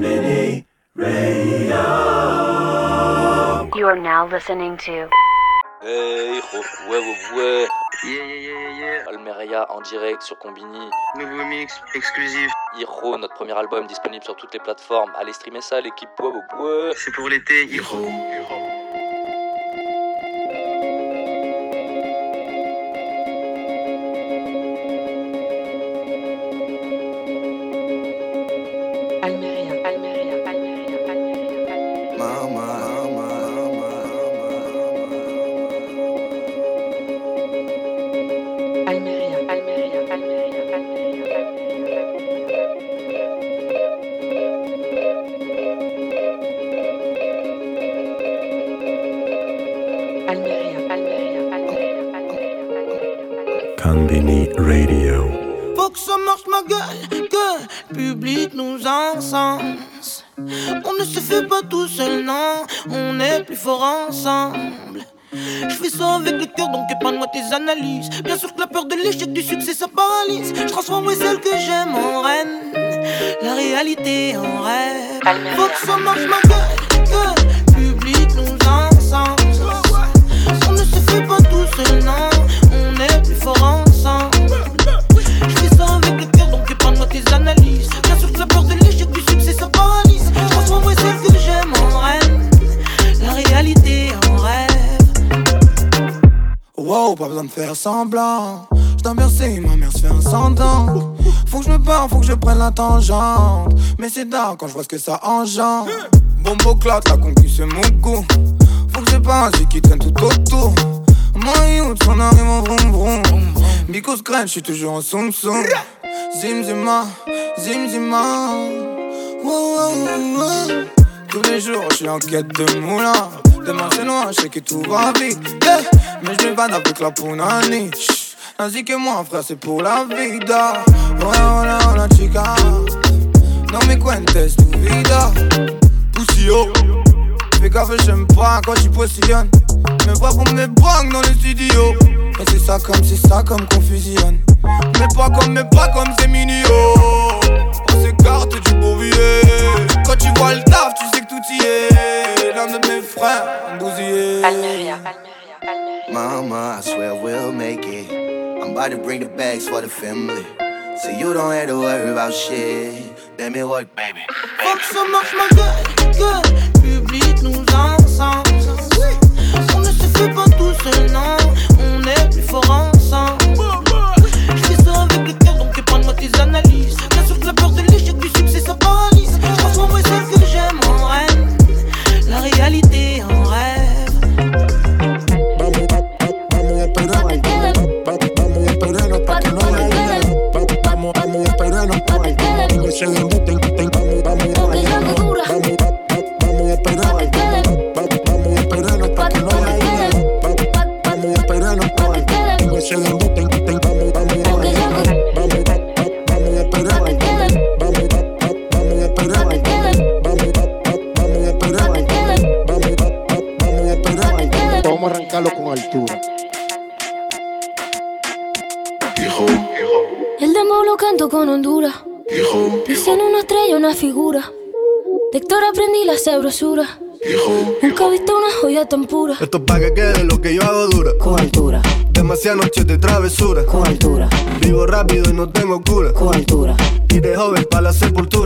Radio. You are now listening to Hey, ouais, ouais, ouais. Yeah, yeah, yeah, yeah, Almeria en direct sur Combini. Nouveau mix exclusif. Hiro, notre premier album disponible sur toutes les plateformes. Allez streamer ça, l'équipe. Ouais, ouais, ouais. C'est pour l'été, Hiro. Almeria, On ne se fait pas tout seul, non, on est plus fort ensemble. Je fais ça avec le cœur, donc épargne-moi tes analyses. Bien sûr que la peur de l'échec du succès, ça paralyse. Je transformerai celle que j'aime en reine, la réalité en rêve. Faut que ça marche ma gueule, que public nous encense. On ne se fait pas tout seul, non, pas besoin de faire semblant. Je bercé, ma mère se fait un cendant. Faut que je me barre, faut que je prenne la tangente. Mais c'est tard quand je vois ce que ça engendre. Bombo clotte, la concu c'est mon coup. Faut que je pense, qui traîne tout autour. Mon youth, on arrive en vroom vroom. Bicos crème, je suis toujours en soum soum. Zim zima, zim. Tous les jours, je suis en quête de moulin. Demain c'est loin, je sais que tout va vite. Mais je me bats avec la punani. Ainsi que moi, frère, c'est pour la vida. Hola, hola, hola, chica. No me cuentes tu vida. Poussio. Fais gaffe, j'aime pas quand tu positionnes. Mais pas pour me bang dans les studios. Et c'est ça comme, c'est ça comme qu'on fusionne. Mais pas comme, mais pas comme c'est mignon. On s'écarte du billet. Quand tu vois le taf, tu sais tout y est. L'un de mes frères, bousillé. Almeria. Mama, I swear we'll make it. I'm about to bring the bags for the family. So you don't have to worry about shit. Let me work, baby. Faut que ça marche ma gueule, que le public nous encense. On ne se fait pas tout seul, non, on est plus fort ensemble. Je fais ça avec le cœur, donc épargne-moi tes analyses. Bien sûr que la peur de l'échec du succès, ça paralyse. Je transformerai celle que réalité en sabrosura. Nunca he visto una joya tan pura. Esto es pa' que quede lo que yo hago dura. Con altura, Demasiadas noches de travesura. con altura, Vivo rápido y no tengo cura. con altura, Y de joven pa' la sepultura.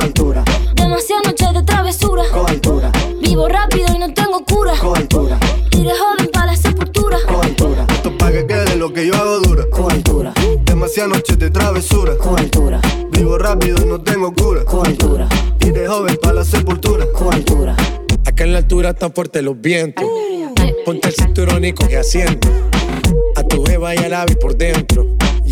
Con altura, Demasiadas noches de travesura. con altura, Vivo rápido y no tengo cura. con altura, Y de joven para la sepultura. con altura. Esto es pa' que quede lo que yo hago dura. Con altura, Demasiadas noches de travesura. con altura, Vivo rápido y no tengo cura. con altura, Y de joven pa' la sepultura. con altura. Acá en la altura están fuertes los vientos. Ponte el cinturón y coge asiento. A Tu jeva ya la vi por dentro.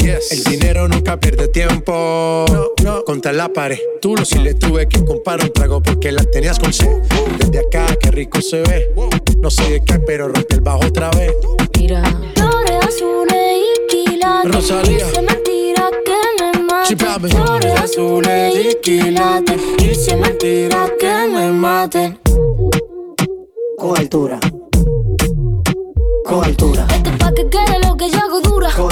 Yes. El dinero nunca pierde tiempo. No, no. Contra la pared. Tú lo si le tuve que comprar un trago porque la tenías con sed. Desde acá, qué rico se ve. No sé de qué, pero rompe el bajo otra vez. Mira, flores azules y quilates. Rosalía. Dice mentira que me Sí, papi. Flores azules y quilates. Dice mentira que me altura. Con altura. Esto es pa' que quede lo que yo hago dura. Con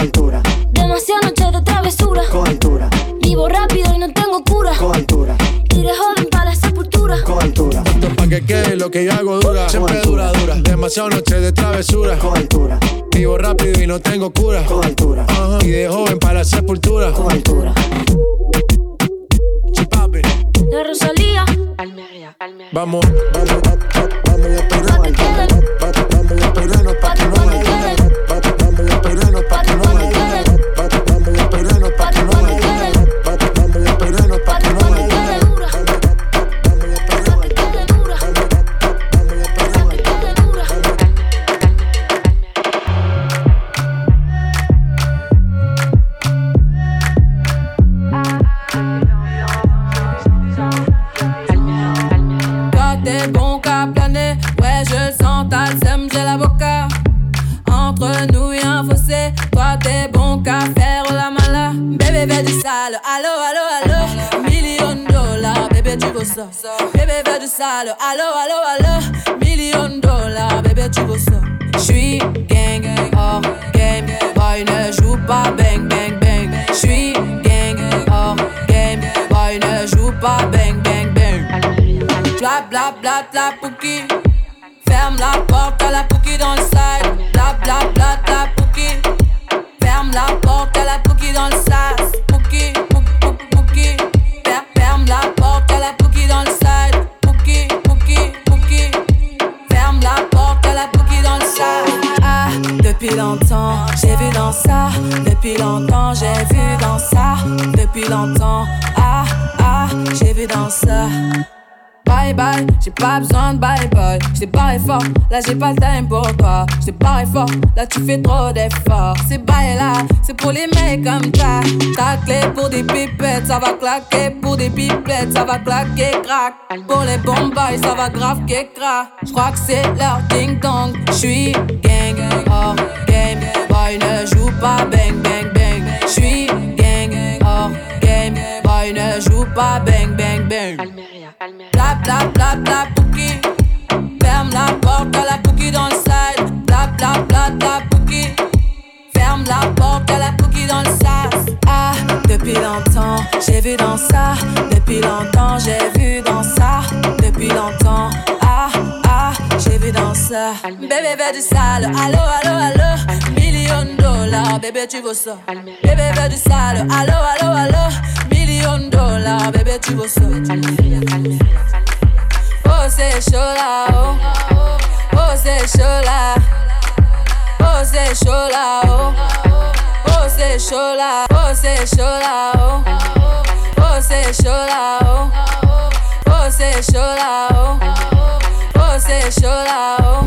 travesura. Con altura. Vivo rápido y no tengo cura. Con altura. Iré joven para la sepultura. Con altura. Esto pa' que quede lo que yo hago dura. Siempre dura, dura. Demasiado noche de travesura. Con altura. Vivo rápido y no tengo cura. Con altura. Ajá. Y de joven para la sepultura. Con altura. La Rosalía. Almería, Almería. Vamos, vamos, vamos, que quede. Vamos a esperarnos pa' que no me quede. Vamos a esperarnos pa' que no a lo, a lo Pour des pipettes, ça va claquer, crack. Pour les bombes, ça va grave crack. J'crois que c'est leur ding dong. J'suis gang, hors game. Boy ne joue pas bang bang bang. J'suis gang, hors game. Boy ne joue pas bang bang bang. Bla bla depuis longtemps, j'ai vu dans ça. Depuis longtemps, j'ai vu dans ça. Depuis longtemps, ah, ah, j'ai vu dans ça. Bébé, fais du sale. Allo, allo, allo. Million de dollars, bébé, tu veux ça. Bébé, fais du sale. Allo, allo, allo. Million de dollars, bébé, tu veux ça. Oh, c'est chaud là, oh. Oh, c'est chaud là. Oh, c'est chaud là, oh. Oh, c'est chaud là. Oh, c'est chaud là, oh. Oh, c'est chaud là, oh. Oh, c'est chaud là, oh.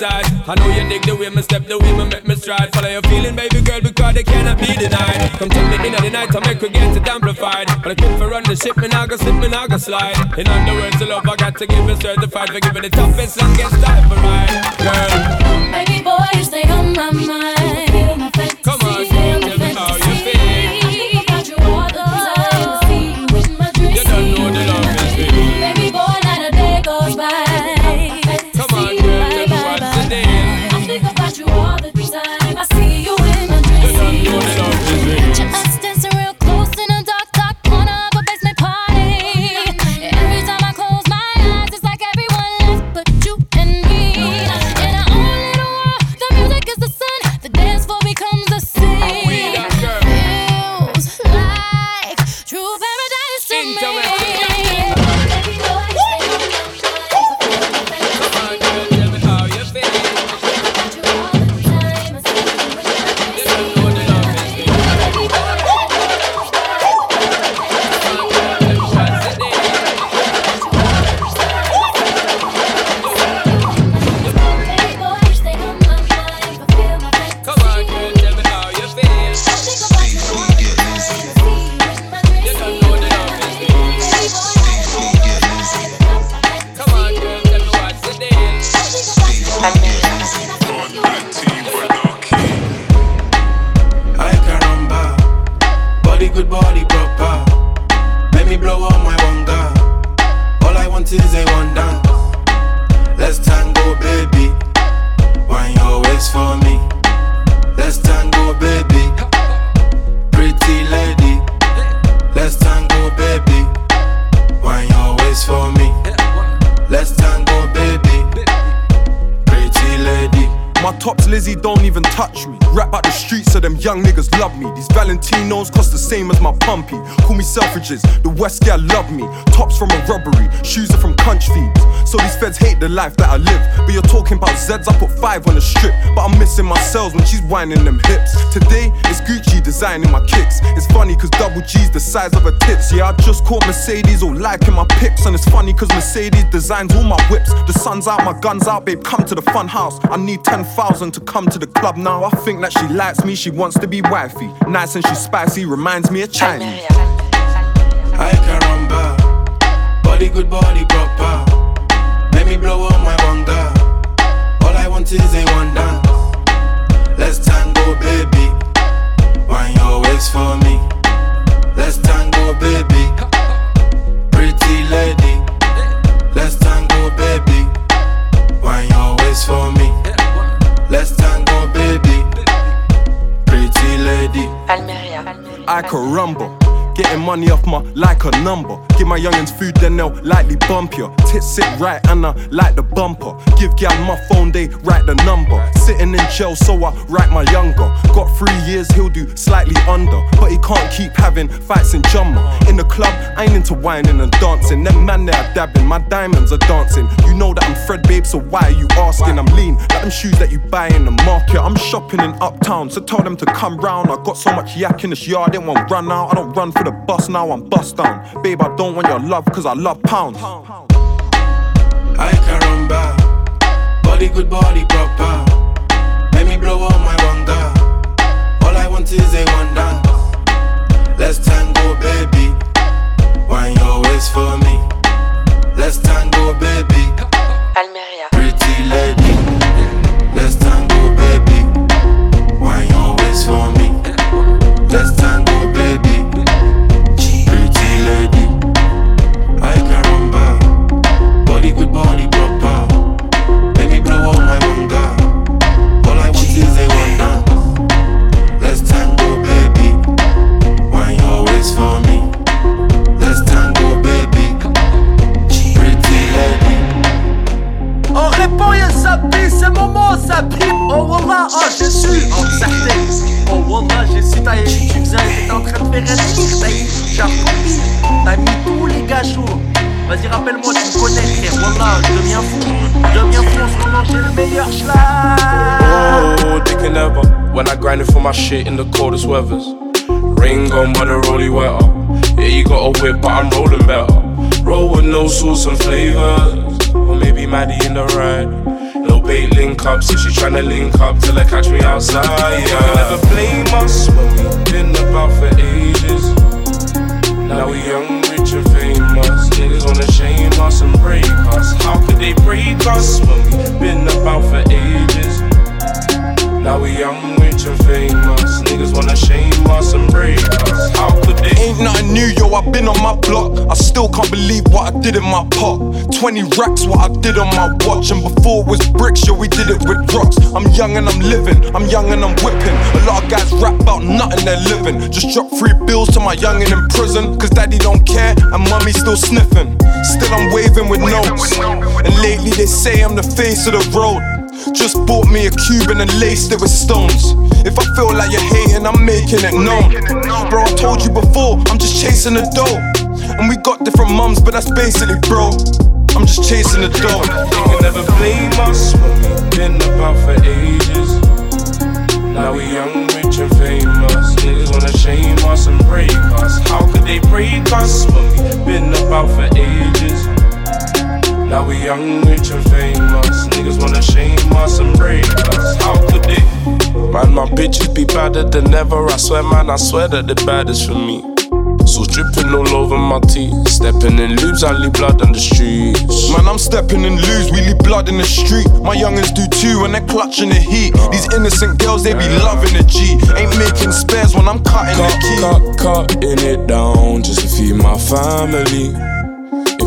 I know you dig the way me step, the way me make me stride. Follow your feeling, baby girl, because they cannot be denied. Come tell me in the night, I make her get it amplified. But I quit for run the ship, me now go slip, me now go slide. In other words, the love I got to give it certified for giving the toughest and get started for ride. Girl, Baby boy, you stay on my mind. Lizzie don't even touch me. Rap out the streets them young niggas love me. These Valentinos cost the same as my pumpy. Call me Selfridges, the West girl love me. Tops from a robbery, shoes are from crunch feeds. So these feds hate the life that I live. But you're talking about Zeds, I put five on the strip. But I'm missing my cells when she's whining them hips. Today, it's Gucci designing my kicks. It's funny cause double G's the size of her tits. Yeah, I just caught Mercedes all liking my pics. And it's funny cause Mercedes designs all my whips. The sun's out, my gun's out, babe, come to the fun house. I need 10,000 to come to the club now. I think that she likes me, she wants to be wifey. Nice and she's spicy, reminds me of Chinese. Ay caramba, body good, body proper. Make me blow all my wonder. All I want is a one dance. Let's tango, baby. Wine your waist for me. Let's tango, baby. Pretty lady. Let's tango, baby. Wine your waist for me. Let's tango. Lady. I could rumble. Getting money off my like a number. Give my youngins food, then they'll likely bump you. Tits sit right and I like the bumper. Give gal my phone, they write the number. Sitting in jail, so I write my younger. Got three years, he'll do slightly under. But he can't keep having fights in Jumma. In the club, I ain't into whining and dancing. Them man they are dabbing, my diamonds are dancing. You know that I'm Fred, babe, so why are you asking? I'm lean, like them shoes that you buy in the market. I'm shopping in uptown, so tell them to come round. I got so much yak in this yard, didn't want run out. I don't run for the bus now, I'm bust down. Babe, I don't want your love, cause I love pounds. Ay caramba, body good, body proper. Make me blow all my wonder. All I want is a one dance. Let's tango, baby. Wine your waist for me. Let's tango, baby. Almeria. Pretty lady. Oh, oh, oh, oh wallah, oh je suis en certain. Oh wallah, j'ai su ta tu faisais, t'étais en train de faire un truc, t'as eu, j'ai compris. T'as mis tous les gâchots. Vas-y, rappelle-moi, tu me connais, frère. Wallah, je deviens fou. Je deviens fou en ce moment, j'ai le meilleur schlag. Oh, they can never. When I grinding for my shit in the coldest weathers. Ring on by the rolly weather. Yeah, you got a whip, but I'm rolling better. Roll with no sauce and flavors. Or maybe Maddie in the ride. No bait link up, so she tryna link up till I catch me outside. Yeah. Never blame us when we've been about for ages. Now we young, rich and famous. Niggas wanna shame us and break us. How could they break us when we've been about for ages? Now we young, rich and famous. Niggas wanna shame us and break us. How could they? Ain't nothing new, yo, I've been on my block. I still can't believe what I did in my pot. 20 racks, what I did on my watch. And before it was bricks, yo, we did it with rocks. I'm young and I'm living, I'm young and I'm whipping. A lot of guys rap about nothing they're living. Just drop three bills to my youngin' in prison. Cause daddy don't care and mummy's still sniffing. Still I'm waving with notes. And lately they say I'm the face of the road. Just bought me a cube and laced it with stones. If I feel like you're hating, I'm making it known. Bro, I told you before, I'm just chasing the dough. And we got different mums, but that's basically, bro. I'm just chasing the dough. You can never blame us when we've been about for ages. Now we young, rich and famous. Niggas wanna shame us and break us. How could they break us when we've been about for ages? Now we young, rich and famous. Niggas wanna shame us and break us. How could they? Man, my bitches be badder than ever. I swear, man, I swear that the baddest for me. So dripping all over my teeth. Stepping in loops, I leave blood on the streets. Man, I'm stepping in loose, we leave blood in the street. My youngins do too, and they're clutching the heat. These innocent girls, they be loving the G. Ain't making spares when I'm cutting cut, the key. Cut, cutting it down just to feed my family.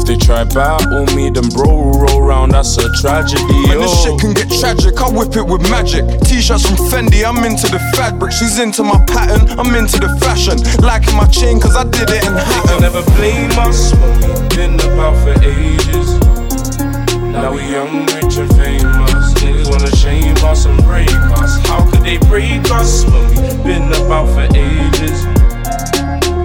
They try battle me, then bro roll round, that's a tragedy. Man, this shit can get tragic. I whip it with magic. T-shirts from Fendi, I'm into the fabric. She's into my pattern, I'm into the fashion. Liking my chain, cause I did it in Hatton. never blame us when we've been about for ages. Now we young, rich and famous. Niggas wanna shame us and break us. How could they break us when we've been about for ages?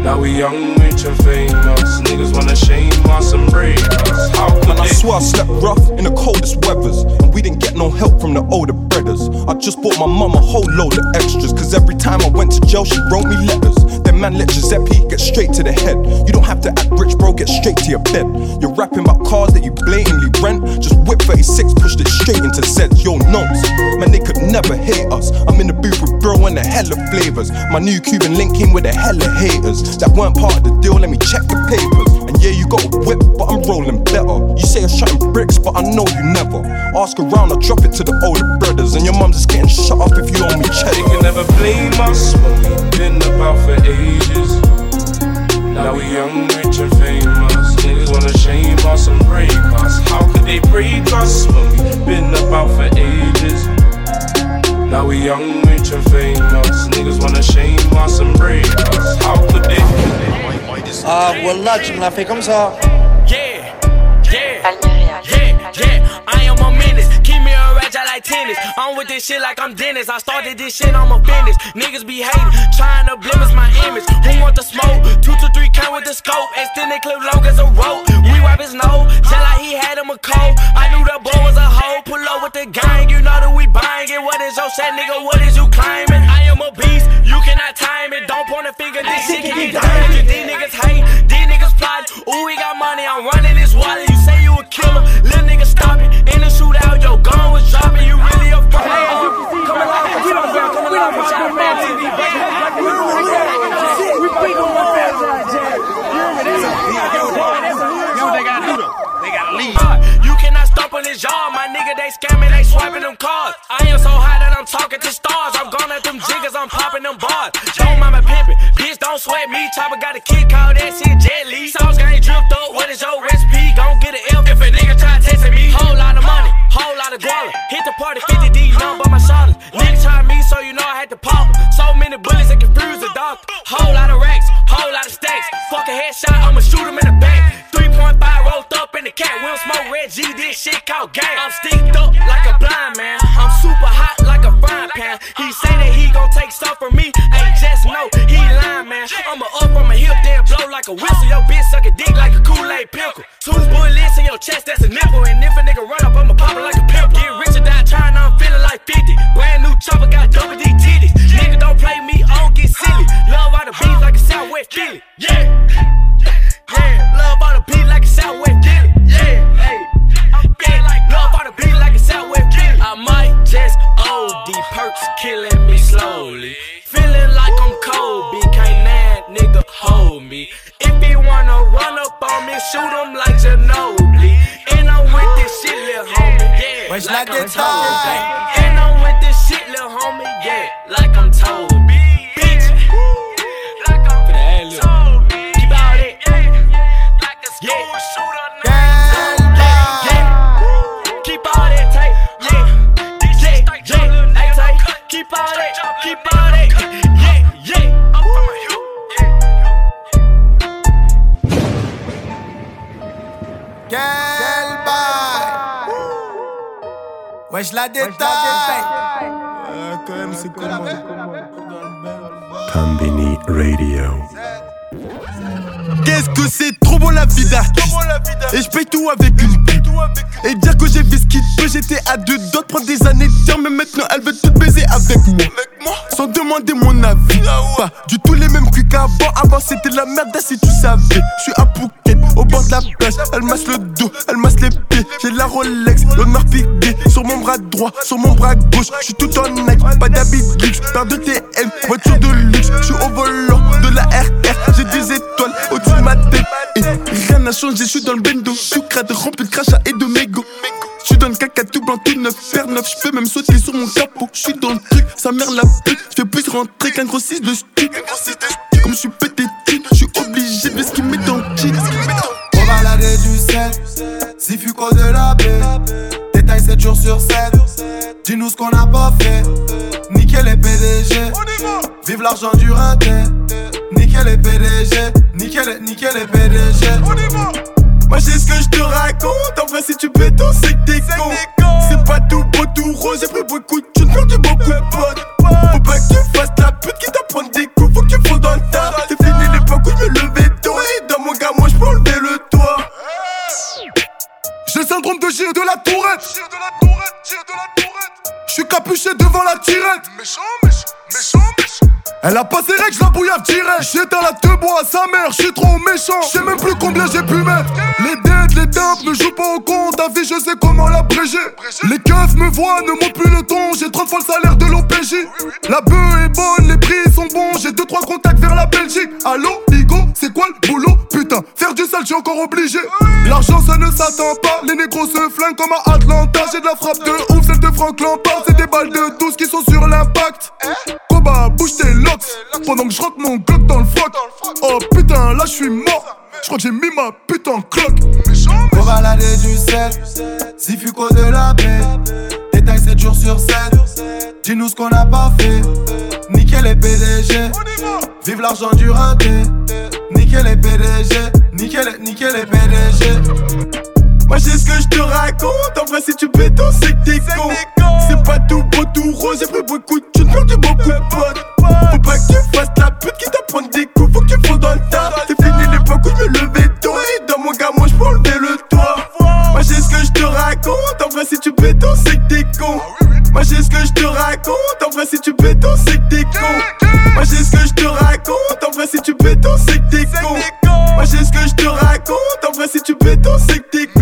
Now we young, rich and famous. Niggas wanna shame us and break us. How could Man, I swear I slept rough in the coldest weathers. And we didn't get no help from the older brothers. I just bought my mum a whole load of extras. Cause every time I went to jail, she wrote me letters. Then man let Giuseppe get straight to the head. You don't have to act rich, bro, get straight to your bed. You're rapping about cars that you blatantly rent. Just whip 36, pushed it straight into sets. Yo, notes. Man, they could never hate us. I'm in the booth with bro and a hella flavors. My new Cuban link came with a hella haters. That weren't part of the deal, let me check the papers. And yeah, you got a whip, but I'm rolling better. You say I'm shutting bricks, but I know you never. Ask around, I drop it to the older brothers. And your mum's just getting shut up if you owe me They cheddar. can never blame us when we've been about for ages. Now we young, rich and famous. Niggas wanna shame us and break us. How could they break us when we've been about for ages? Now we young, rich and famous. Niggas wanna shame us and break us. How could they? Ah, voilà, tu me l'as fait comme ça. Yeah, yeah, yeah, yeah. I am a menace. Keep me a ratchet like tennis. I'm with this shit like I'm Dennis. I started this shit, I'm a business. Niggas be hating, trying to blemish my image. Who want the smoke? Two to three count with the scope. Extended clip long as a rope. We wipe his nose, tell like he had him a cold. I knew the boy was a hoe. Pull up with the gang, you know that we buying it. What is your set, nigga? What is you claiming? I am a beast, you cannot time it. Don't point a finger, this shit can get damaged. These niggas hate, these niggas plot. Ooh, we got money, I'm running this wallet. You say you a killer, little nigga stop it. In the shootout, your gun was dropping. You really a fraud. Come along, we don't grab, come along, put your man TV on this my nigga. They scamming, they swiping them cards. I am so high that I'm talking to stars. I'm gone at them jiggers, I'm popping them bars. Don't mind my pimpin', bitch, don't sweat me. Chopper got a kick, call that shit Jet Li. Sauce gang dripped up, what is your recipe? Gon' get an F if a nigga try testing me. Whole lot of money, whole lot of guala. Hit the party 50 D, none but my shoulders. Nigga try me, so you know I had to pop 'em. So many bullets that confuse the doctor. Whole lot of racks, whole lot of stacks. Fuck a headshot, I'ma shoot him in the back. The cat. We don't smoke red G, this shit called gang. I'm sticked up like a blind man. I'm super hot like a frying pan. He say that he gon' take stuff from me. Ain't just no, he lying, man. I'ma up on my hip, then blow like a whistle. Your bitch suck a dick like a Kool-Aid pickle. Two bullets in your chest, that's a nipple. And if a nigga run up, I'ma pop it like a pimple. Get rich or die trying, I'm feeling like 50. Brand new chopper, got double D titties. Nigga don't play me, I don't get silly. Love all the beats like a Southwest Philly. Yeah. Love on the beat like yeah. Like love on the beat like. I might just OD, perks killing me slowly. Feeling like I'm cold. that nigga hold me. If he wanna run up on me, shoot him like Ginobili. And I'm with this shit, little homie, yeah. Where's like, time? Wesh la détail quand même, c'est comment Combini Radio. Qu'est-ce que c'est trop bon la vie d'artiste. Et je paye tout avec une pute. Et dire que j'ai fait ce qu'il peut J'étais à deux doigts de prendre des années de Mais maintenant elle veut tout baiser avec moi. Sans demander mon avis. Pas du tout les mêmes cuits qu'avant. Avant c'était de la merde si tu savais. Je suis à J'ai la Rolex, l'honneur piqué Sur mon bras droit, sur mon bras gauche Je suis tout en Nike, pas d'habit de luxe Paire de TM, voiture de luxe Je suis au volant de la RR J'ai des étoiles au-dessus de ma tête Et rien n'a changé, je suis dans le bendo crade rempli de crachats et de mégots je suis dans le caca tout blanc, tout neuf, paire neuf, je peux même sauter sur mon capot. Je suis dans le truc, sa mère la pute. Je fais plus rentrer qu'un gros 6 de stu. Comme je suis pété de je suis obligé de ce qu'il met dans le. On va du sel, 7 jours sur 7. Dis-nous ce qu'on n'a pas fait. Nickel les PDG. Vive l'argent du raté. Nickel les PDG. Nickel, nickel les PDG. Moi j'ai ce que je te raconte. En vrai, si tu pétos, c'est que t'es con. C'est pas tout beau, tout rose. J'ai pris beaucoup de thunes, perdu beaucoup de potes. Faut pas que tu fasses la pute qui t'apprend des coups. Faut que tu fasses dans le tas. C'est fini l'époque où je me levais tôt. Et dans mon gars, moi je peux enlever le toit. J'ai le syndrome de Gilles de la Tourette. Je suis capuché devant la tirette. Méchant, méchant, méchant, méchant. Elle a pas ses règles, je la bouillave direct. J'éteins la te bois à sa mère, je suis trop méchant. Je sais même plus combien j'ai pu mettre. Les dettes, les dumps ne jouent pas au compte. Ta vie, je sais comment l'abréger. Les keufs me voient, ne montent plus le ton. J'ai 30 fois le salaire de l'OPJ. La bœuf est bonne, les prix sont bons. J'ai 2-3 contacts vers la Belgique. Allô, Igo, c'est quoi le boulot? Sale, j'suis encore obligé. L'argent, ça ne s'attend pas. Les négros se flinguent comme à Atlanta. J'ai de la frappe de ouf, celle de Franck Lampard. C'est des balles de 12 qui sont sur l'impact. Koba, bouge tes locks. Pendant que je mon glock dans le froc. Oh putain, là je suis mort. Je crois que j'ai mis ma putain en cloque. On balader du sel, si fuco de la baie. Détail 7 jours sur 7. Dis-nous ce qu'on n'a pas fait. Nickel les PDG. Vive l'argent du raté. Nickel les PDG. Nickel, nickel les PDG. Moi j'ai ce que je te raconte. En vrai, si tu pétos, c'est que t'es con. C'est pas tout beau, tout rose. J'ai pris beaucoup de thunes, perdu beaucoup de potes. Faut pas que tu fasses la pute qui t'apprend des coups. Faut que tu fasses dans le tas. C'est fini l'époque où je me levais tôt. Et dans mon moi je peux enlever le toit. Moi j'ai ce que je te raconte. En vrai, si tu pétos, c'est que t'es con. Moi j'ai ce que je te raconte. En vrai, si tu pétos, c'est que t'es con. Moi j'ai ce que je te raconte. Si tu pétos, c'est que t'es con. Moi j'ai ce que je te raconte. En vrai, si tu pétos, c'est que t'es con.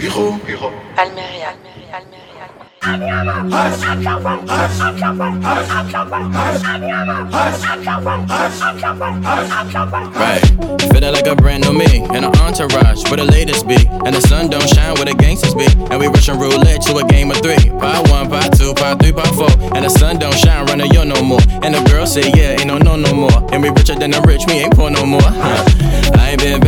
Hiro, Almeria. Right. Feeling like a brand new me in an entourage where the latest be. And the sun don't shine where the gangsters be. And we rushing roulette to a game of three. Pot one, two, three, four. And the sun don't shine running yo no more. And the girl say, yeah, ain't no no no more. And we richer than the rich, we ain't poor no more. Huh. I ain't been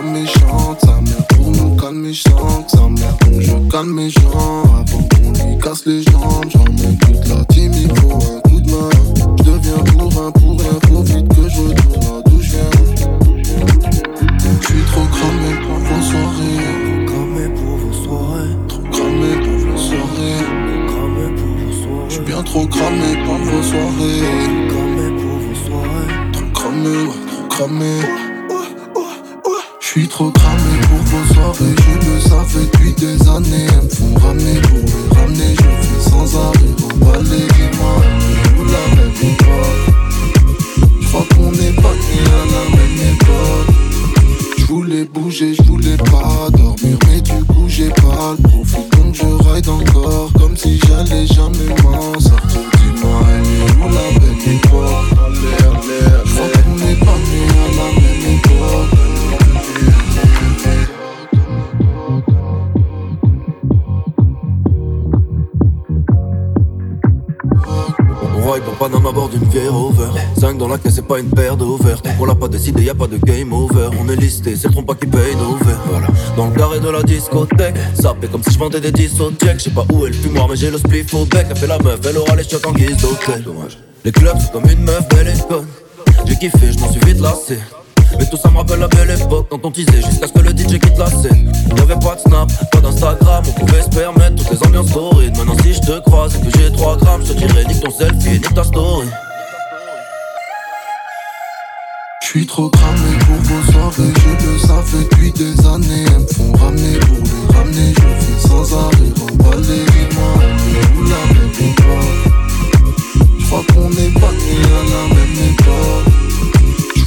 voix méchante. Sa mère pour nous calmer chante. Sa mère donc je calme mes gens. Avant qu'on lui casse les jambes. J'emmène toute la team, il faut un coup de main. Je deviens pour un pour rien. Faut vite que je retourne d'où je viens. Je suis trop cramé pour vos soirées. Cramé pour vos soirées. Trop cramé pour vos soirées. Cramé pour vos soirées. Je suis bien trop cramé pour vos soirées. Cramé pour vos soirées. Trop cramé, ouais, trop cramé. Suis trop cramé pour vos soirées, je le savais depuis des années. Elles me font ramener pour les ramener, je fais sans arrêt remballer. Dis-moi, où la même époque Je crois qu'on n'est pas né à la même époque. Je voulais bouger, je voulais pas dormir, mais du coup j'ai pas le profit. Donc je ride encore, comme si j'allais jamais m'en sortir. Dis-moi, elle est où la belle époque? Paname à bord d'une vieille Rover 5 dans la caisse c'est pas une paire d'over. On l'a pas décidé y a pas de game over. On est listé c'est le trompe qui paye nos verres. Voilà. Dans le carré de la discothèque Ça fait comme si je vendais des discothèques Je sais pas où est le fumoir mais j'ai le spliff au bec. Elle fait la meuf elle aura les chiottes en guise d'hôtel. Dommage. Les clubs c'est comme une meuf belle et conne J'ai kiffé je m'en suis vite lassé mais tout ça me rappelle la belle époque quand on teasait jusqu'à ce que le DJ quitte la scène. Y'avait pas de snap, pas d'instagram, on pouvait se permettre toutes les ambiances torrides. Maintenant si je te croise et que j'ai 3 grammes, je te dirais nique ton selfie et nique ta story. Je suis trop cramé pour vos soirées, je le savais depuis des années. Elles me font ramener pour les ramener, je fais sans arrêt remballer. Dis-moi, on est où la même époque Je crois qu'on n'est pas à la même époque.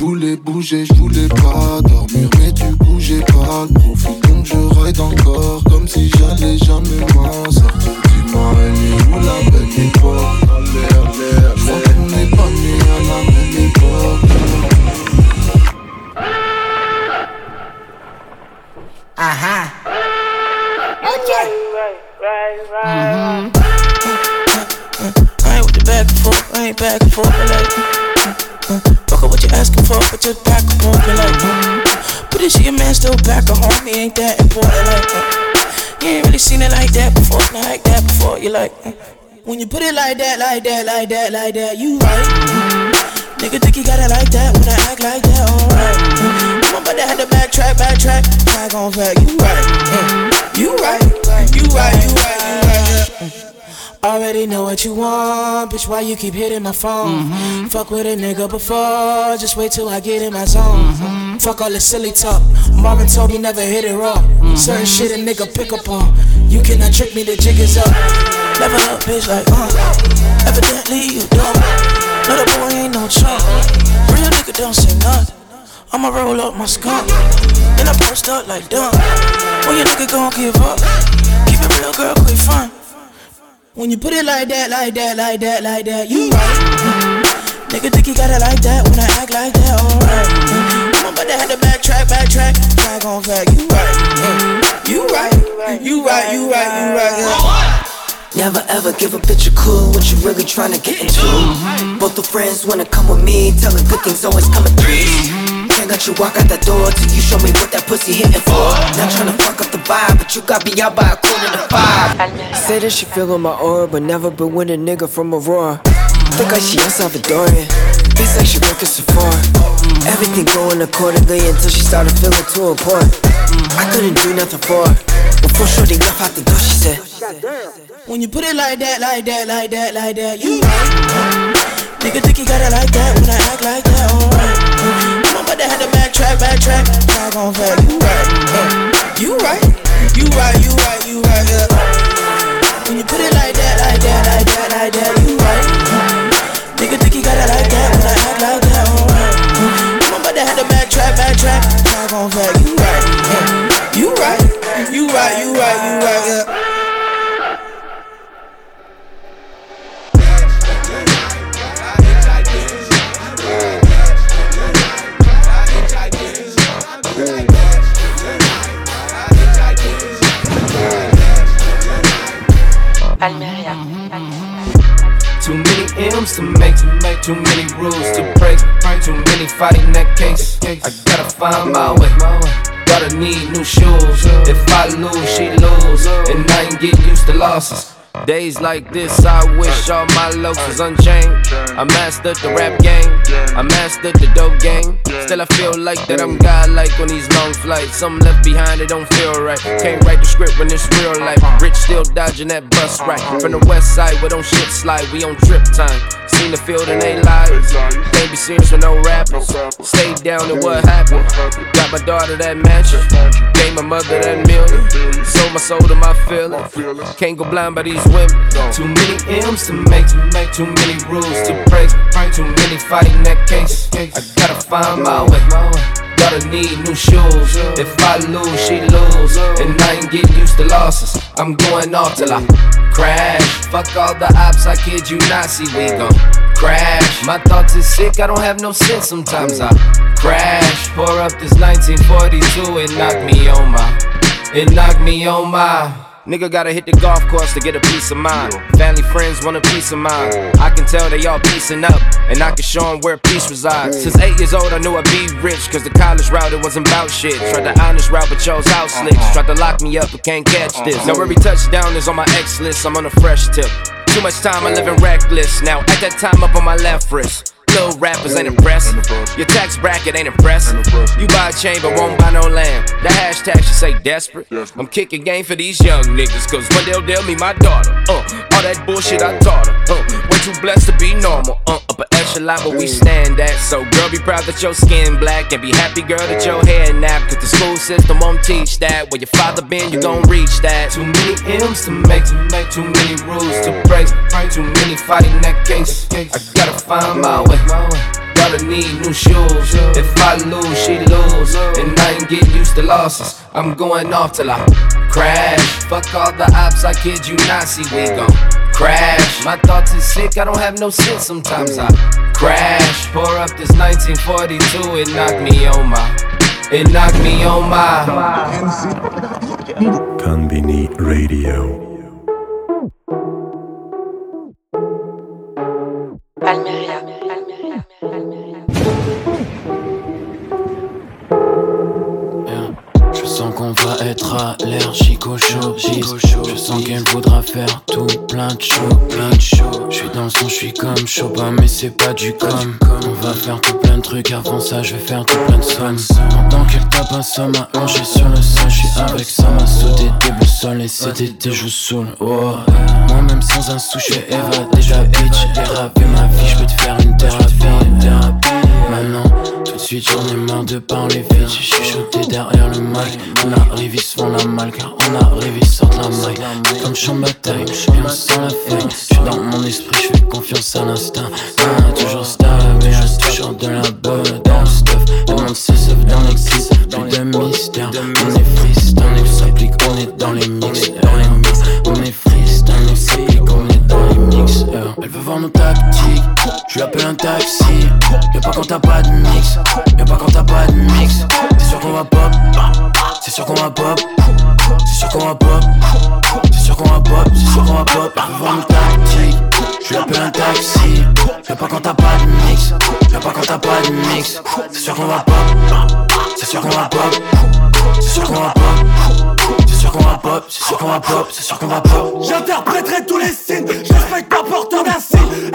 Je voulais bouger, je voulais pas dormir, mais du coup j'ai pas le profit. Donc je ride encore, comme si j'allais jamais m'en sortir. Dis-moi, elle est où la belle époque? Je crois qu'on n'est pas né à la même époque. Uh-huh. Okay. Mm-hmm. I ain't with the back and forth, I ain't back and forth, fuck up what you asking for, but just back forth, be like, mm. but is your man still back at home? Ain't that important, like, uh, you ain't really seen it like that before, not like that before. You like, uh, when you put it like that, like that, like that, like that, you right. Mm. Nigga think you got it like that when I act like that, alright. I'm about to have to backtrack, backtrack, back on fact, you right. Mm. You right, you right, you right, you right. Yeah. Already know what you want, bitch. Why you keep hitting my phone? Mm-hmm. Fuck with a nigga before, just wait till I get in my zone. Mm-hmm. Fuck all the silly talk. Marvin told me never hit it raw. Mm-hmm. Certain shit a nigga pick up on. You cannot trick me, the jig is up. Never up, bitch, like, uh. Evidently you dumb. The boy ain't no chump. Real nigga don't say nothing. I'ma roll up my skunk. Then I burst up like dumb. When your nigga gon' give up? Keep it real, girl, quit fun. When you put it like that, like that, like that, like that, you right. Mm-hmm. Nigga think you got it like that when I act like that, alright. Mm-hmm. I'm about to have to backtrack, backtrack, back on fact, you right. You right, you right, you right, you right. Yeah. Never ever give a bitch a clue what you really trying to get into. Both the friends wanna come with me, telling good things always come in threes. Can't let you walk out that door till you show me what that pussy hitting for. Not tryna fuck up the vibe, but you got me out by a quarter to five. Say that she feelin' my aura, but never been with a nigga from Aurora. Think like she El Salvadorian. Thinks like she work at Sephora. Everything going accordingly until she started feeling too important. I couldn't do nothing for her. Before Shorty left out the door, she said, When you put it like that, like that, like that, like that, you right. Nigga think you got it like that when I act like that, alright. About to have to backtrack, backtrack, back on fact, you right. You right, you right, you right, you right, yeah. When you put it like that, like that, like that, like that, you right. Nigga think you got it like that when I act like that, alright. I'm about to have to backtrack, backtrack, back on fact, you right. You right, you right, you right, you right, too many rules to break, too many fighting that case. I gotta find my way. Gotta need new shoes. If I lose, she lose, and I ain't get used to losses. Days like this, I wish all my lows was unchained. I mastered the rap game, I mastered the dope game. Still, I feel like that I'm godlike on these long flights. Some left behind, it don't feel right. Can't write the script when it's real life. Rich still dodging that bus right. From the west side, where don't shit slide, we on trip time. Seen the field and they lives. Can't be serious with no rappers. Stay down and what happened. Got my daughter that mansion. Gave my mother that million. Sold my soul to my feelings. Can't go blind by these women. Too many M's to make, too many rules to break. Too many fighting that case. I gotta find my way. Gotta need new shoes. If I lose, she lose. And I ain't getting used to losses. I'm going off till I crash. Fuck all the ops, I kid you not. See, we gon' crash. My thoughts is sick, I don't have no sense. Sometimes I crash. Pour up this 1942, it knock me on my. It knocked me on my. Nigga gotta hit the golf course to get a peace of mind. Family friends want a peace of mind. I can tell they all piecing up, and I can show them where peace resides. Since eight years old, I knew I'd be rich, cause the college route it wasn't about shit. Tried the honest route, but chose house slicks. Tried to lock me up, but can't catch this. Now every touchdown is on my X list, I'm on a fresh tip. Too much time, I'm living reckless. Now at that time, up on my left wrist. Little rappers ain't impressed. Your tax bracket ain't impressed. You buy a chain but won't buy no land. The hashtag should say desperate. I'm kicking game for these young niggas, cause day they'll tell me my daughter. Uh, all that bullshit I taught her. Uh, way too blessed to be normal. Uh, upper echelon where we stand at. So, girl, be proud that your skin black. And be happy, girl, that your hair nap. Cause the school system won't teach that. Where your father been, you gon' reach that. Too many M's to make, to make too many rules to break. Too many fighting that case. I gotta find my way. Gotta need new shoes. If I lose, she lose. And I ain't getting used to losses. I'm going off till I crash. Fuck all the ops, I kid you not. See, we gon' crash. My thoughts is sick, I don't have no sense. Sometimes I crash. Pour up this 1942, it knocked me on my. It knocked me on my. Konbini Radio. Almeria. Être allergique au showbiz Je sens qu'elle voudra faire tout plein de show, plein de show Je suis dans le son, je suis comme Chopin mais c'est pas du com. On va faire tout plein de trucs, avant ça je vais faire tout plein de sommes Pendant qu'elle tape un somme à hancher sur le sol Je suis avec ça, m'a sauté des boussoles et cet été je saoule oh. Moi-même sans un sou, je Eva déjà bitch Déraper ma vie, je peux te faire une thérapie, une thérapie. Maintenant, suite j'en ai marre de parler vite. Suis chuchoté derrière le mic. On arrive, ils se font la malle Car on arrive, ils sortent la maille. Comme champ bataille, et on sent la feuille Je suis dans mon esprit, je fais confiance à l'instinct. Ah, Toujours stable, mais j'ai toujours de la bonne dans le stuff Le monde se sauve dans l'exis, plus de mystère On est freestyle, on s'applique, on est dans les mix. Dans les mix, Elle veut voir nos tactiques, je lui appelle un taxi Y'a pas quand t'as pas de mix, y'a pas quand t'as pas de mix C'est sûr qu'on va pop, c'est sûr qu'on va pop C'est sûr qu'on va pop, c'est sûr qu'on va pop C'est sûr qu'on va pop, elle veut voir nos tactiques Je lui un taxi Y'a pas quand t'as pas de mix, y'a pas quand t'as pas de mix C'est sûr qu'on va c'est sûr qu'on va pop C'est sûr qu'on va pop c'est sûr qu'on va pop, c'est sûr qu'on va pop, c'est sûr qu'on va pop. J'interpréterai tous les signes,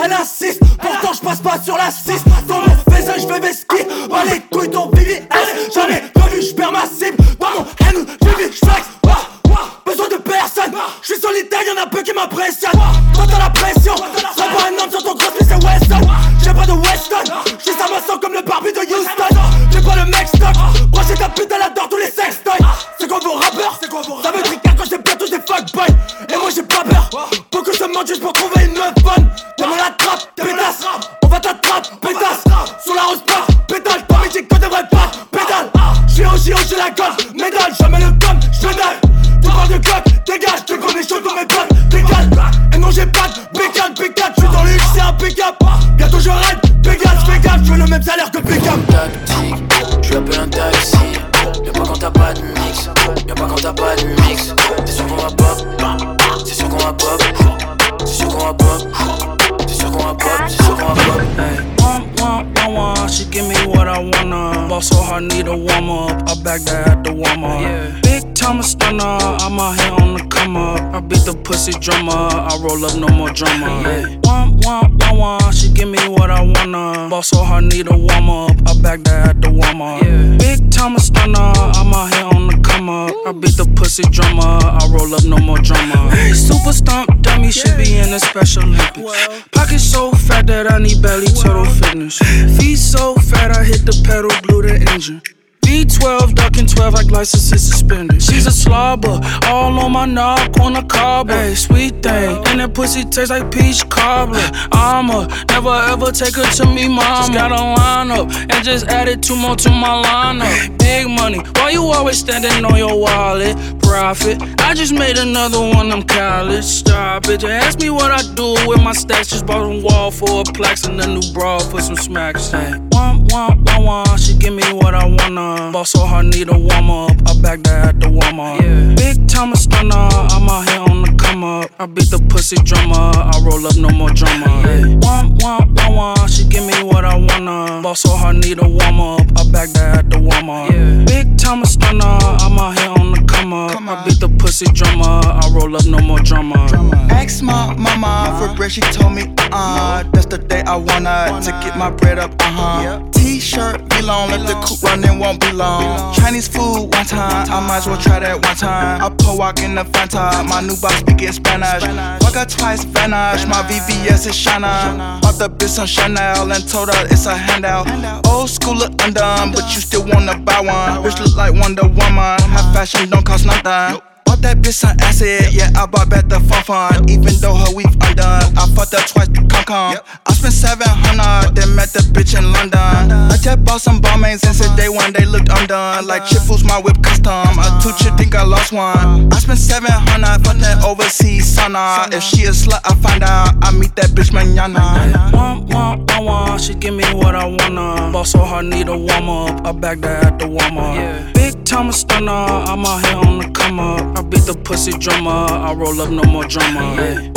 Elle insiste, pourtant je passe pas sur la 6. Dans mon je vais m'esquiver. Bah les couilles, ton BBS. J'en ai revu, je perds ma cible. Dans mon haine, je vis, je flex. Besoin de personne, je suis solitaire, y'en a peu qui m'impressionnent. Toi t'as la pression, serais pas un homme sur ton cross, mais c'est Weston. J'ai pas de Weston, je suis comme le Barbie de Houston. Roll up no more drama. Hey, one, one, one, one, she give me what I wanna. Ball so hard, need a warm up. I back that at the warm up. Yeah. Big time stunner, I'm out here on the come up. I beat the pussy drummer, I roll up no more drama. Super stomp dummy should be in the Special Olympics. Pocket so fat that I need belly turtle fitness. Feet so fat I hit the pedal, blew the engine. V12, ducking 12 like licenses suspended. She's a slobber, all on my knob, cobbler. Hey, sweet thing, and that pussy tastes like peach cobbler. I'ma never ever take her to me, mama. Just got a line up and just added two more to my lineup. Big money, why you always standing on your wallet? Profit, I just made another one, I'm college. Stop it, you ask me what I do with my stacks. Just bought a wall for a plaques and a new bra for some smacks. Hey, one, one, one, one, she give me what I wanna. Ball so hard, need a warm up. I back that at the warm up. Yeah. Big time stunner, I'm out here on the come up. I beat the pussy drummer, I roll up no more drama. Yeah. One, one, one, one, she give me what I wanna. Ball so hard, need a warm up. I back that at the warm up. Yeah. Big time stunner, I'm out here on the come up. I beat the pussy drummer, I roll up no more drama. Ask my mama for bread, she told me, uh, that's the day I wanna to get my bread up, uh huh. T-shirt, be long, let the coupe run, it won't be long. Chinese food, one time, I might as well try that one time. I put walk in the Fanta, my new boss speaking Spanish. Fuck her twice, vanish, my VVS is Shana. Bought the bitch on Chanel and told her it's a handout. Old school look undone, but you still wanna buy one. Bitch look like Wonder Woman, high fashion don't cost nothing. Bought that bitch some acid, yeah, I bought back the fun fun. Even though her weave undone, I fucked her twice to come come. I spent 700, then met the bitch in London. I just bought some Balmains and said day one they looked undone. Like chip who's my whip custom. A two chip think I lost one. I spent 700 for that overseas sauna. If she a slut, I find out. I meet that bitch manana. One, one, one, one, she give me what I wanna. Ball so hard, need a warm up. I back that at the warm up. Yeah. Big time stunner, I'm out here on the come up. I beat the pussy drummer, I roll up no more drama.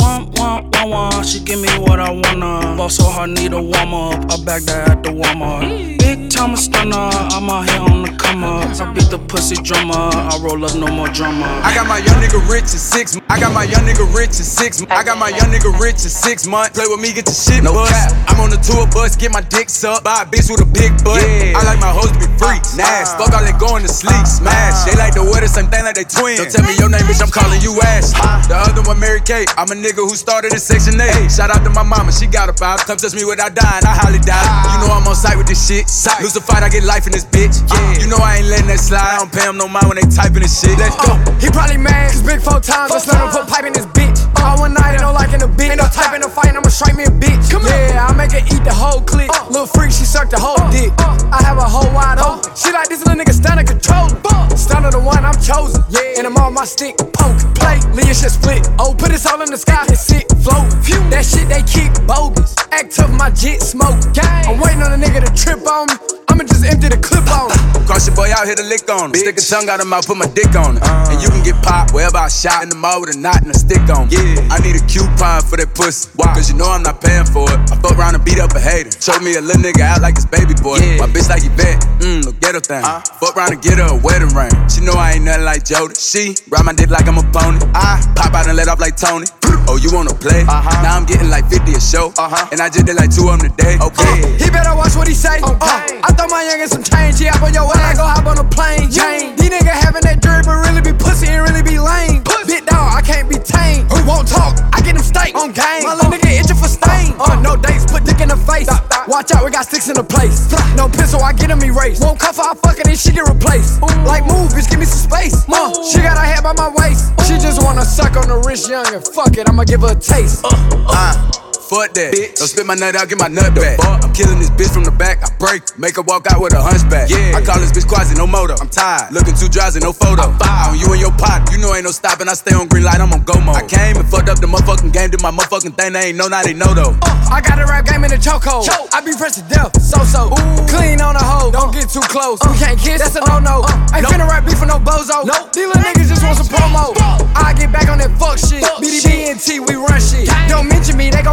She give me what I wanna. Ball so hard, need a warm up. I back that at the up. Big time stunner, I'm out here on the come up. I beat the pussy drummer, I roll up no more drama. I got my young nigga rich in six. I got my young nigga rich in six. I got my young nigga rich in six months. Play with me, get your shit no bust. I'm on the tour bus, get my dick sucked by a bitch with a big butt. I like my hoes to be free, uh-huh. nash. Fuck all that going to sleep, uh-huh. smash. They like the wear the same thing like they twins. Don't tell me your name, bitch. I'm calling you Ash. Uh-huh. The other one, Mary Kate. I'm a nigga who started in Section 8. Shout out to my mama, she got a five. Come touch me without dying, I highly doubt it. You know I'm on site with this shit. Lose a fight, I get life in this bitch. Yeah. You know I ain't letting that slide. I don't pay him no mind when they typing this shit. Let's go. Uh, he probably mad, cause big four times, him put pipe in his bitch. All one night, ain't no liking a bitch. Ain't no type in a fight, I'ma strike me a bitch. yeah, I make her eat the whole clip. Little freak, she suck the whole dick. I have a whole wide open. She like this little nigga stunner control. Stunner the one I'm chosen. Yeah, and I'm on my stick, poke, play, leave your shit split. Oh, put this all in the sky, and sit, float. That shit they kick bogus. Act tough, my jet smoke. I'm waiting on a nigga to trip on me. I'ma just empty the clip on him. Cross your boy out, hit a lick on him. Stick a tongue out of mouth, put my dick on it. Uh. And you can get popped wherever I shot in the mall with a knot and a stick on. Yeah. I need a coupon for that pussy. Why? Cause you know I'm not paying for it. I fuck around and beat up a hater. Show me a little nigga out like his baby boy. My bitch like you bet. Mmm, no ghetto thing. Uh. Fuck around and get her a wedding ring. She know I ain't nothing like Jody. She ride my dick like I'm a pony. I pop out and let off like Tony. Oh, you wanna play? Uh-huh. Now I'm getting like 50 a show. Uh-huh. And I just did like two of them today. Okay. He better watch what he say. Uh, I throw my youngin' some change. Yeah, hop on your ass. I go hop on a plane. Jane. These niggas having that drip, but really be pussy and really be lame. Bit dog, I can't be tame. Who won't talk? I get him steak on game. My little nigga itching for stain. Uh, no dates, put dick in the face. Watch out, we got sticks in the place. No pistol, I get him erased. Won't cuff her, I fuck her, then she get replaced. Like move, bitch, give me some space. Ma, she got her head by my waist. She just wanna suck on the wrist young and fuck it, I'ma give her a taste. Uh, fuck that. Bitch. Don't spit my nut out, get my nut back. I'm killing this bitch from the back. I break, make her walk out with a hunchback. Yeah. I call this bitch Quasi, no motor. I'm tired. Looking too drowsy, no photo. On you and your pot, you know ain't no stopping. I stay on green light, I'm on go mode. I came and fucked up the motherfucking game, did my motherfucking thing. They ain't know, now they know though. Uh, I got a rap game in the chokehold. I be fresh to death, so so. Clean on the hoe, don't get too close. Uh. We can't kiss, that's a uh. no no. Ain't finna rap beef for no bozo. Nope. These little niggas just want some promo. I get back on that fuck shit. BDB and T, we run shit. Don't mean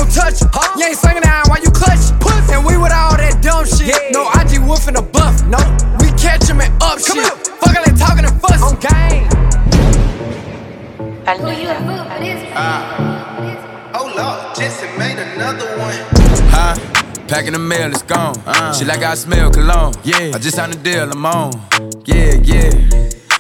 don't touch it. You ain't singing down while you clutch it. And we with all that dumb shit. No IG wolf in the buff. No, we catch him and up shit. Fuckin' and talking and fuss. On game. Who you uh, Oh Lord, Jesse made another one. Huh? Packing the mail, it's gone. She like I smell cologne. Yeah. I just signed a deal, I'm on. Yeah, yeah.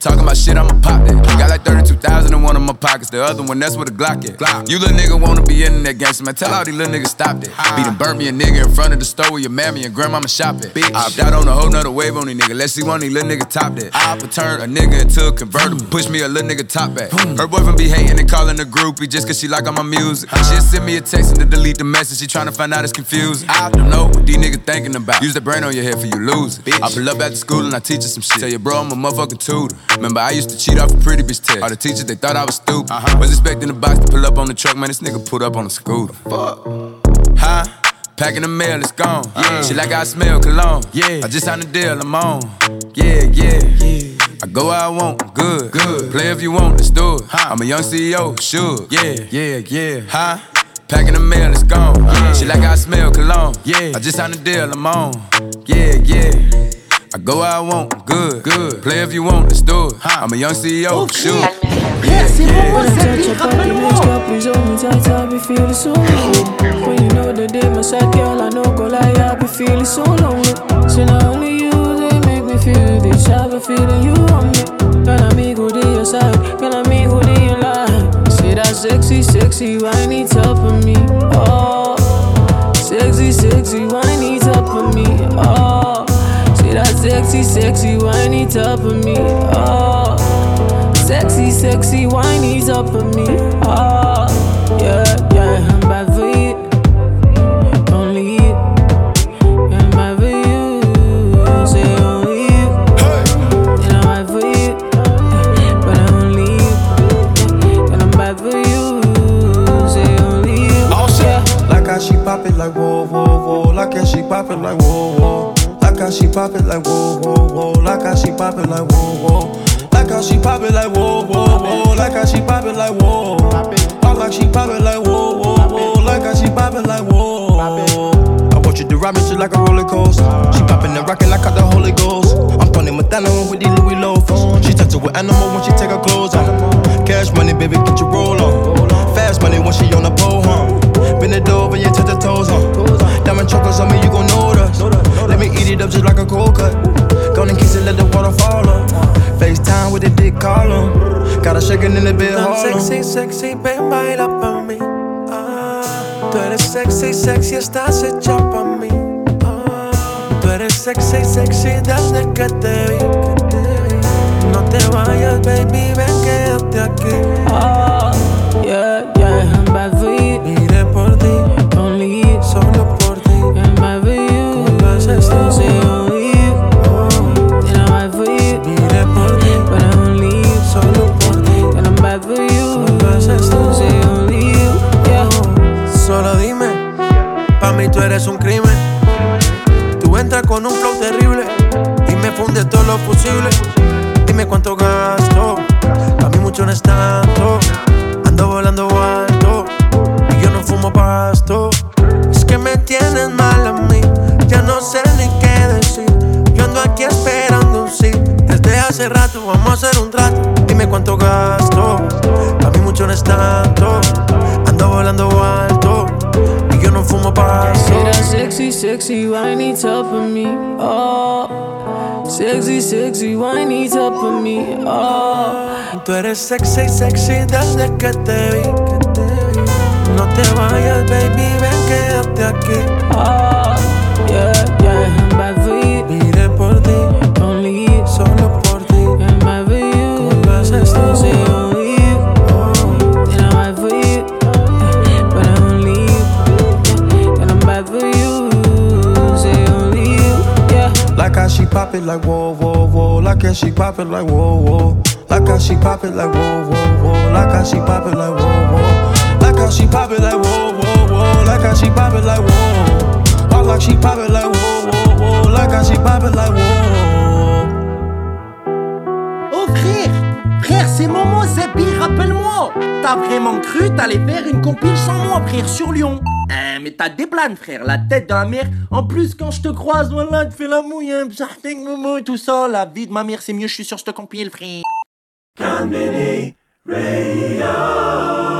Talking about shit, I'ma pop that. Got like 32,000 in one of my pockets. The other one, that's where the Glock at. You little nigga wanna be internet gangster, man. Tell all these little niggas stop that. Beat and burn me a nigga in front of the store where your mammy and grandmama shop at. I hopped out on a whole nother wave on these niggas. Let's see one of these little niggas top that. I hop turn a nigga into a convertible. Push me a little nigga top back. Her boyfriend be hating and calling a groupie just cause she like all my music. She'll send me a text and to delete the message. She tryna find out it's confusing. I don't know what these niggas thinking about. Use the brain on your head for you lose it. I pull up after school and I teach her some shit. Tell your bro I'm a motherfucking tutor. Remember I used to cheat off a pretty bitch test. All the teachers they thought I was stupid. Uh-huh. Was expecting the box to pull up on the truck, man. This nigga pulled up on a scooter. Fuck. Huh? Packing the mail, it's gone. Uh-huh. Yeah. She like I smell cologne. Yeah. I just signed a deal, I'm on. Yeah, yeah. yeah. I go where I want, good, good. Play if you want, let's do it. I'm a young CEO, sure. Yeah, yeah, yeah. Huh? Packing the mail, it's gone. Yeah. She like I smell cologne. Yeah. I just signed a deal, I'm on. Yeah, yeah. I go where I want, good, good. Play if you want, let's do it. I'm a young CEO, sure. Yeah, yeah. When I touch your body, next up, please hold me tight, I be feeling so good. When you know that they my side, girl, I know go lie, I be feeling so lonely. So not only you, they make me feel this, I be feeling you on me. Can I me go to your side? Can I me go to your line? Say that sexy, sexy, whiny top of me. Oh, sexy, sexy, whiny top of me. Oh, say that sexy, sexy, whiny top of me. Oh. Sexy, sexy, whiny top of me. Oh, yeah, pop it like whoa, whoa, whoa. Like how she pop it like whoa, whoa. Like how she pop it like whoa, whoa, whoa. Like how she pop it like whoa. I like she pop it like whoa, whoa, whoa. Like how she pop it like whoa. I want you to ride me just like a roller coaster. She popping and rocking like I the Holy Ghost. I'm Tony Montana with these Louis loafers. She touch it with animal when she take her clothes off. Cash money, baby, get your roll on. Fast money when she on the pole, huh? Bend it over, you touch her toes, huh? Diamond chocolates on up just like a cold cut. Gonna kiss it, let the water fall on. FaceTime with the dick call on. Got her shaking in the bed, Tan hold sexy, sexy, ven baila pa' mí. Ah, tú eres sexy, sexy, estás hecha pa' mí. Ah, tú eres sexy, sexy desde que te vi. No te vayas, baby, ven, quédate aquí. Funde todos los fusibles. Dime cuánto gasto, a mí mucho no es tanto. Tú eres sexy, sexy desde que te vi. No te vayas, baby, ven, quédate aquí. oh, yeah, yeah. I'm bad for you. Mire por ti, Only you. solo por ti. I'm bad for you. Como lo haces Don't tú. only you. Then I'm bad for you. But I only you. Then I'm bad for you. Say only you. Yeah. Like how she pop it like whoa, whoa, whoa. Like how she pop it like whoa, whoa. Oh, frère Frère, c'est Momo Zebi, rappelle-moi. T'as vraiment cru t'allais faire une compile sans moi, frère, sur Lyon? Hein, mais t'as des plans, frère, la tête de la mère. En plus, quand je te croise, voilà, tu fais la mouille, Momo et tout ça. La vie de ma mère, c'est mieux, je suis sur cette compile, frère. Konbini Radio.